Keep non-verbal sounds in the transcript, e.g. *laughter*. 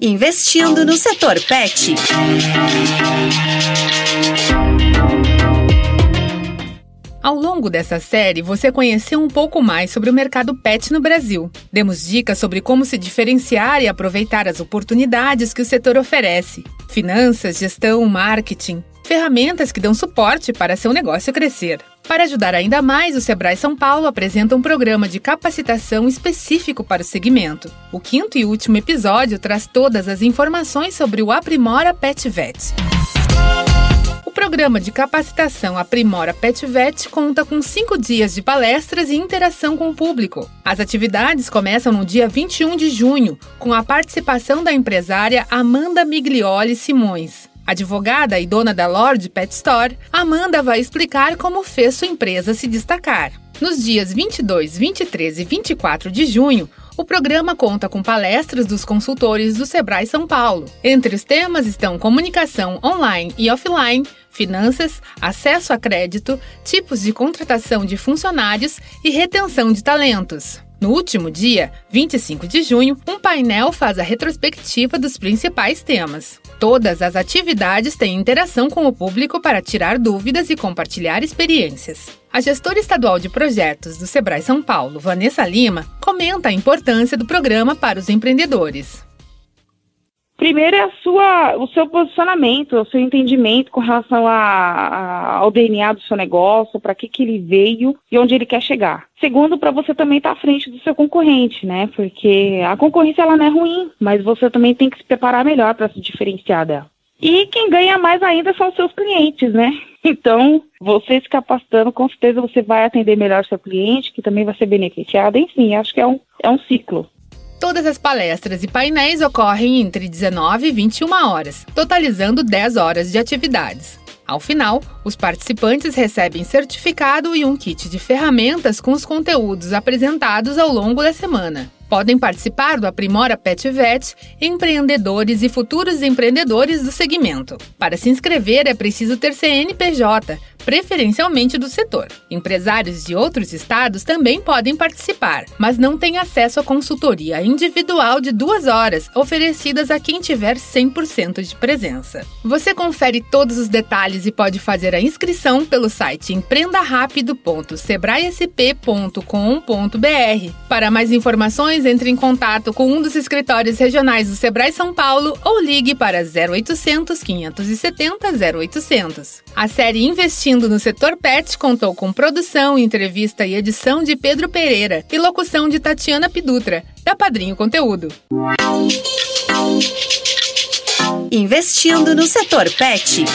Investindo no setor pet. Ao longo dessa série, você conheceu um pouco mais sobre o mercado pet no Brasil. Demos dicas sobre como se diferenciar e aproveitar as oportunidades que o setor oferece: finanças, gestão, marketing, ferramentas que dão suporte para seu negócio crescer. Para ajudar ainda mais, o Sebrae São Paulo apresenta um programa de capacitação específico para o segmento. O quinto e último episódio traz todas as informações sobre o Aprimora Pet Vet. O programa de capacitação Aprimora Pet Vet conta com cinco dias de palestras e interação com o público. As atividades começam no dia 21 de junho, com a participação da empresária Amanda Miglioli Simões. Advogada e dona da Lord Pet Store, Amanda vai explicar como fez sua empresa se destacar. Nos dias 22, 23 e 24 de junho, o programa conta com palestras dos consultores do Sebrae São Paulo. Entre os temas estão comunicação online e offline, finanças, acesso a crédito, tipos de contratação de funcionários e retenção de talentos. No último dia, 25 de junho, um painel faz a retrospectiva dos principais temas. Todas as atividades têm interação com o público para tirar dúvidas e compartilhar experiências. A gestora estadual de projetos do Sebrae São Paulo, Vanessa Lima, comenta a importância do programa para os empreendedores. Primeiro é a sua, o seu posicionamento, o seu entendimento com relação a, a, ao DNA do seu negócio, para que, que ele veio e onde ele quer chegar. Segundo, para você também estar tá à frente do seu concorrente, né? Porque a concorrência ela não é ruim, mas você também tem que se preparar melhor para se diferenciar dela. E quem ganha mais ainda são os seus clientes, né? *laughs* Então, você se capacitando, com certeza você vai atender melhor seu cliente, que também vai ser beneficiado. Enfim, acho que é um, é um ciclo. Todas as palestras e painéis ocorrem entre 19 e 21 horas, totalizando 10 horas de atividades. Ao final, os participantes recebem certificado e um kit de ferramentas com os conteúdos apresentados ao longo da semana. Podem participar do Aprimora Pet Vet empreendedores e futuros empreendedores do segmento. Para se inscrever é preciso ter CNPJ, preferencialmente do setor. Empresários de outros estados também podem participar, mas não têm acesso à consultoria individual de duas horas oferecidas a quem tiver 100% de presença. Você confere todos os detalhes e pode fazer a inscrição pelo site empreendarápido.sebraesp.com.br. Para mais informações, entre em contato com um dos escritórios regionais do Sebrae São Paulo ou ligue para 0800 570 0800. A série Investindo Investindo no setor pet contou com produção, entrevista e edição de Pedro Pereira e locução de Tatiana Pidutra, da Padrinho Conteúdo. Investindo no setor pet.